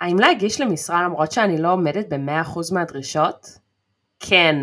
האם להגיש למשרה למרות שאני לא עומדת ב-100% מהדרישות? כן.